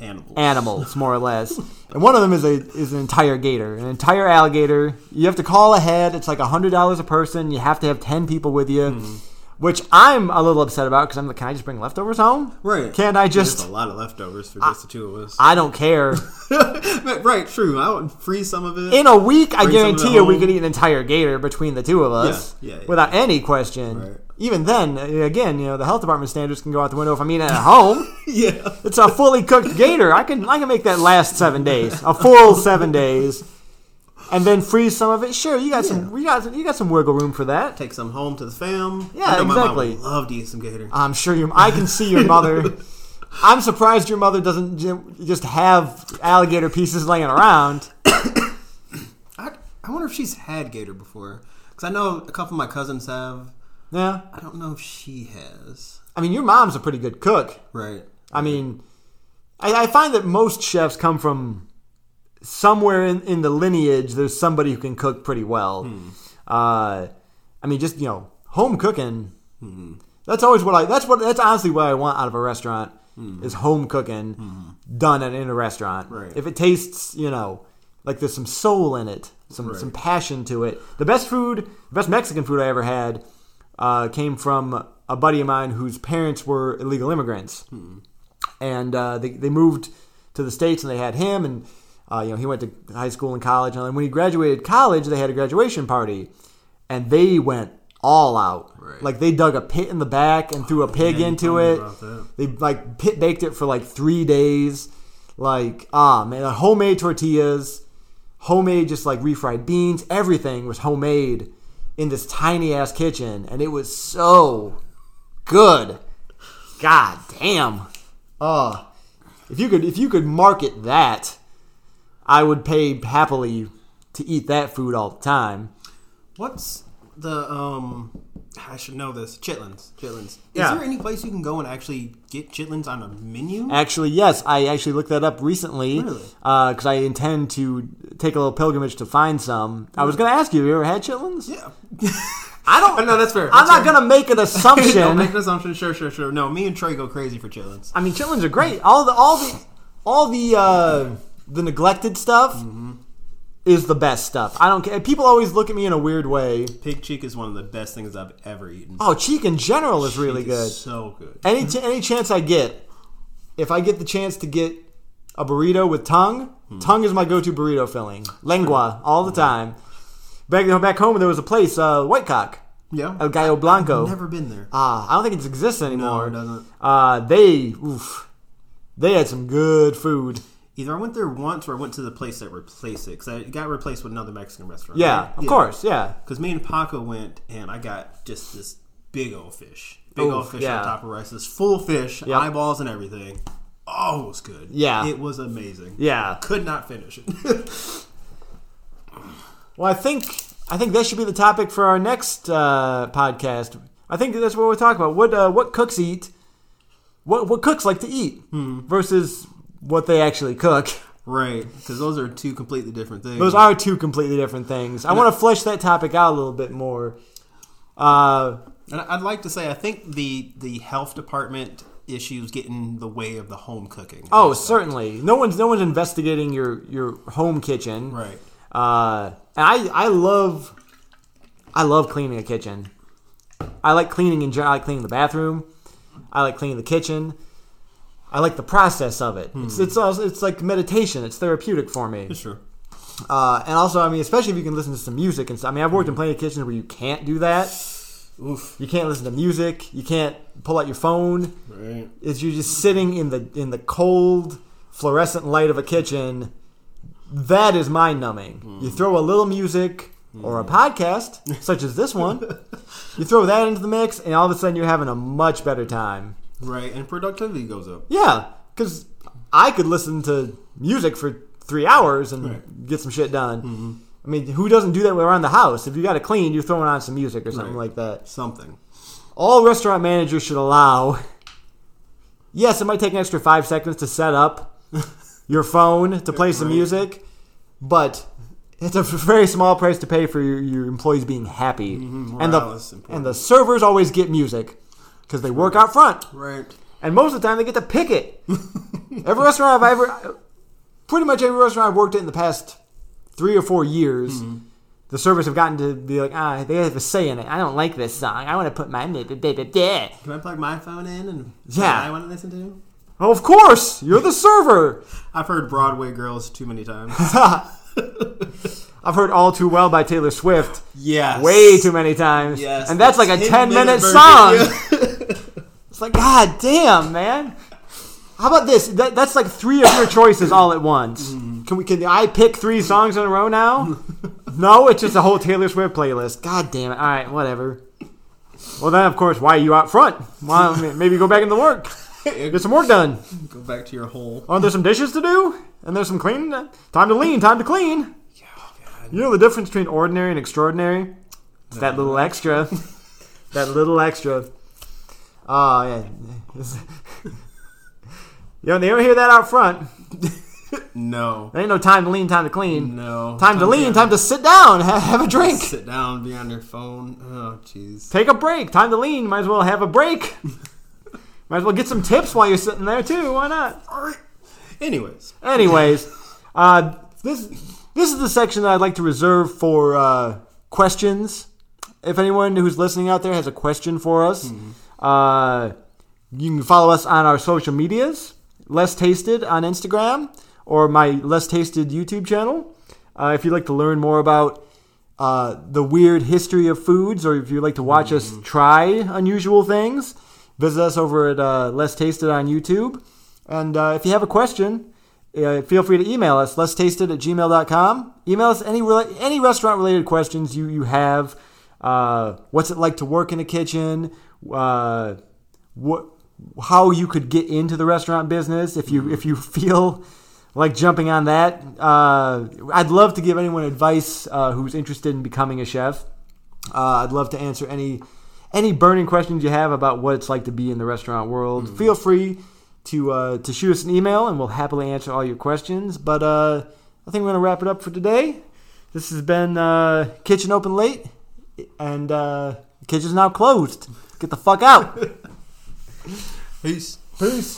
Speaker 2: Animals.
Speaker 1: animals, more or less. And one of them is a is an entire gator, an entire alligator. You have to call ahead. It's like hundred dollars a person. You have to have ten people with you,
Speaker 2: Hmm.
Speaker 1: which I'm a little upset about because I'm like, can I just bring leftovers home?
Speaker 2: Right.
Speaker 1: Can't I
Speaker 2: There's
Speaker 1: just?
Speaker 2: a lot of leftovers for just the two of us.
Speaker 1: I don't care.
Speaker 2: right, true. I would freeze some of it.
Speaker 1: In a week, I
Speaker 2: Bring some of it
Speaker 1: guarantee you, we could eat an entire gator between the two of us,
Speaker 2: Yeah, yeah, yeah.
Speaker 1: without any question.
Speaker 2: Right.
Speaker 1: Even then, uh, again, you know, the health department standards can go out the window if I'm eating at home.
Speaker 2: yeah.
Speaker 1: It's a fully cooked gator. I can I can make that last seven days, a full seven days, and then freeze some of it. Sure, you got some, you got some, you got some wiggle room for that.
Speaker 2: Take some home to the fam.
Speaker 1: Yeah,
Speaker 2: I know My mom
Speaker 1: exactly.
Speaker 2: would love to eat some gator.
Speaker 1: I'm sure you. I can see your mother. I'm surprised your mother doesn't just have alligator pieces laying around.
Speaker 2: I, I wonder if she's had gator before. Because I know a couple of my cousins have.
Speaker 1: Yeah,
Speaker 2: I don't know if she has.
Speaker 1: I mean, your mom's a pretty good cook.
Speaker 2: Right.
Speaker 1: I mean, I, I find that most chefs come from somewhere in, in the lineage. There's somebody who can cook pretty well. Hmm. Uh, I mean, just you know, home cooking. Hmm. That's always what I. That's what. That's honestly what I want out of a restaurant hmm. is home cooking done at, in a restaurant.
Speaker 2: Right.
Speaker 1: If it tastes, you know, like there's some soul in it, some
Speaker 2: Right.
Speaker 1: some passion to it. The best food, the best Mexican food I ever had, uh, came from a buddy of mine whose parents were illegal immigrants. And uh, they, they moved to the states and they had him and uh, you know he went to high school and college. And then when he graduated college they had a graduation party and they went all out.
Speaker 2: Right.
Speaker 1: like they dug a pit in the back and threw a pig
Speaker 2: man,
Speaker 1: into it. they like pit baked it for like three days. Like ah man like, homemade tortillas homemade just like refried beans. Everything was homemade in this tiny ass kitchen and it was so good god damn Oh, if you could if you could market that, I would pay happily to eat that food all the time.
Speaker 2: What's the um? I should know this. Chitlins. Chitlins. Is
Speaker 1: Yeah.
Speaker 2: there any place you can go and actually get chitlins on a menu?
Speaker 1: Actually, yes, I actually looked that up recently
Speaker 2: Really?
Speaker 1: because I intend to take a little pilgrimage to find some. I was going to ask you, have you ever had chitlins?
Speaker 2: Yeah.
Speaker 1: I don't.
Speaker 2: no, that's fair.
Speaker 1: I'm
Speaker 2: That's
Speaker 1: not
Speaker 2: fair.
Speaker 1: going to make an assumption.
Speaker 2: Don't make an assumption. Sure, sure, sure. No, me and Trey go crazy for chitlins.
Speaker 1: I mean, chitlins are great. All the all the all the uh, the neglected stuff
Speaker 2: Mm-hmm.
Speaker 1: Is the best stuff. I don't care. People always look at me in a weird way.
Speaker 2: Pig cheek is one of the best things I've ever eaten.
Speaker 1: Oh, cheek in general is really
Speaker 2: Cheek is
Speaker 1: good.
Speaker 2: So good.
Speaker 1: Any ch- any chance I get, if I get the chance to get a burrito with tongue,
Speaker 2: Hmm.
Speaker 1: tongue is my go-to burrito filling. Lengua all the time. Back back home, there was a place, uh, White Cock,
Speaker 2: Yeah.
Speaker 1: El Gallo Blanco.
Speaker 2: Never been there.
Speaker 1: Ah, I don't think it exists anymore.
Speaker 2: No, it doesn't.
Speaker 1: Uh, they, oof, they had some good food.
Speaker 2: Either I went there once or I went to the place that replaced it because it got replaced with another Mexican restaurant.
Speaker 1: Yeah,
Speaker 2: right?
Speaker 1: of course, yeah.
Speaker 2: Because me and Paco went and I got just this big old fish. Big
Speaker 1: Oof,
Speaker 2: old fish
Speaker 1: yeah.
Speaker 2: on top of rice. This full fish,
Speaker 1: Yep.
Speaker 2: eyeballs and everything. Oh, it was good.
Speaker 1: Yeah.
Speaker 2: It was amazing.
Speaker 1: Yeah.
Speaker 2: Could not finish it.
Speaker 1: Well, I think I think that should be the topic for our next uh, podcast. I think that's what we're talking about. What uh, what cooks eat? What what cooks like to eat versus what they actually cook.
Speaker 2: right. Because those are two completely different things.
Speaker 1: Those are two completely different things. I want to flesh that topic out a little bit more. Uh,
Speaker 2: And I'd like to say, I think the the health department issues get in the way of the home cooking.
Speaker 1: oh, certainly. No one's no one's investigating your your home kitchen.
Speaker 2: Right.
Speaker 1: Uh, and I I love I love cleaning a kitchen. I like cleaning in general. I like cleaning the bathroom. I like cleaning the kitchen. I like the process of it. It's hmm. it's also, it's like meditation. It's therapeutic for me.
Speaker 2: Sure.
Speaker 1: Uh, and also, I mean, especially if you can listen to some music and stuff. I mean, I've worked in hmm. plenty of kitchens where you can't do that.
Speaker 2: Oof.
Speaker 1: You can't listen to music. You can't pull out your phone.
Speaker 2: Right.
Speaker 1: It's you're just sitting in the in the cold fluorescent light of a kitchen. That is mind numbing. Hmm. You throw a little music or a podcast, such as this one. You throw that into the mix, and all of a sudden you're having a much better time.
Speaker 2: Right. And productivity goes up.
Speaker 1: Yeah, because I could listen to music for three hours and
Speaker 2: Right.
Speaker 1: get some shit done. I mean, who doesn't do that around the house? If you got to clean, you're throwing on some music or something
Speaker 2: Right.
Speaker 1: like that.
Speaker 2: Something.
Speaker 1: All restaurant managers should allow. Yes, it might take an extra five seconds to set up your phone to play some
Speaker 2: Right.
Speaker 1: music, but it's a very small price to pay for your, your employees being happy.
Speaker 2: Mhm,
Speaker 1: and the
Speaker 2: morale is important.
Speaker 1: and the servers always get music because they work out front,
Speaker 2: Right.
Speaker 1: and most of the time they get to pick it. every restaurant I've ever, pretty much every restaurant I've worked at in the past three or four years.
Speaker 2: Mm-hmm.
Speaker 1: The servers have gotten to be like, ah, they have a say in it. I don't like this song. I want to put my.
Speaker 2: Can I plug my phone in and
Speaker 1: Yeah.
Speaker 2: I want to listen to?
Speaker 1: Oh, of course, you're the server.
Speaker 2: I've heard Broadway Girls too many times.
Speaker 1: I've heard "All Too Well" by Taylor Swift
Speaker 2: yes.
Speaker 1: way too many times,
Speaker 2: Yes.
Speaker 1: and that's like a
Speaker 2: 10
Speaker 1: ten minute
Speaker 2: version,
Speaker 1: song. It's like, god damn, man. How about this? That, that's like three of your choices all at once.
Speaker 2: Mm-hmm.
Speaker 1: Can we? Can I pick three songs in a row now? no, it's just a whole Taylor Swift playlist. God damn it! All right, whatever. Well, then of course, why are you out front? Why, maybe go back into work, get some work done.
Speaker 2: Go back to your hole.
Speaker 1: Aren't there some dishes to do? And there's some cleaning. Time to lean. Time to clean.
Speaker 2: Yeah, oh
Speaker 1: You know the difference between ordinary and extraordinary? It's that little extra. that little extra. Oh, yeah. you know, they ever hear that out front?
Speaker 2: No.
Speaker 1: There ain't no time to lean, time to clean.
Speaker 2: No.
Speaker 1: Time to lean, time to sit down, ha- have a drink.
Speaker 2: Sit down, be on your phone. Oh, jeez.
Speaker 1: Take a break. Time to lean. Might as well have a break. Might as well get some tips while you're sitting there, too. Why not?
Speaker 2: Anyways,
Speaker 1: Anyways, uh, this this is the section that I'd like to reserve for uh, questions. If anyone who's listening out there has a question for us, uh, you can follow us on our social medias. Less Tasted on Instagram or my Less Tasted YouTube channel. Uh, if you'd like to learn more about uh, the weird history of foods, or if you'd like to watch us try unusual things, visit us over at uh, Less Tasted on YouTube. And uh, if you have a question, uh, feel free to email us, lesstasted at gmail.com. Email us any, rela- any restaurant related questions you, you have. Uh, what's it like to work in a kitchen? Uh, what, how you could get into the restaurant business if you if you feel like jumping on that. Uh, I'd love to give anyone advice uh, who's interested in becoming a chef. Uh, I'd love to answer any any burning questions you have about what it's like to be in the restaurant world. Feel free to uh, to shoot us an email, and we'll happily answer all your questions. But uh, I think we're gonna wrap it up for today. This has been uh, Kitchen Open Late, and uh, kitchen's now closed. Get the fuck out.
Speaker 2: peace.
Speaker 1: Peace.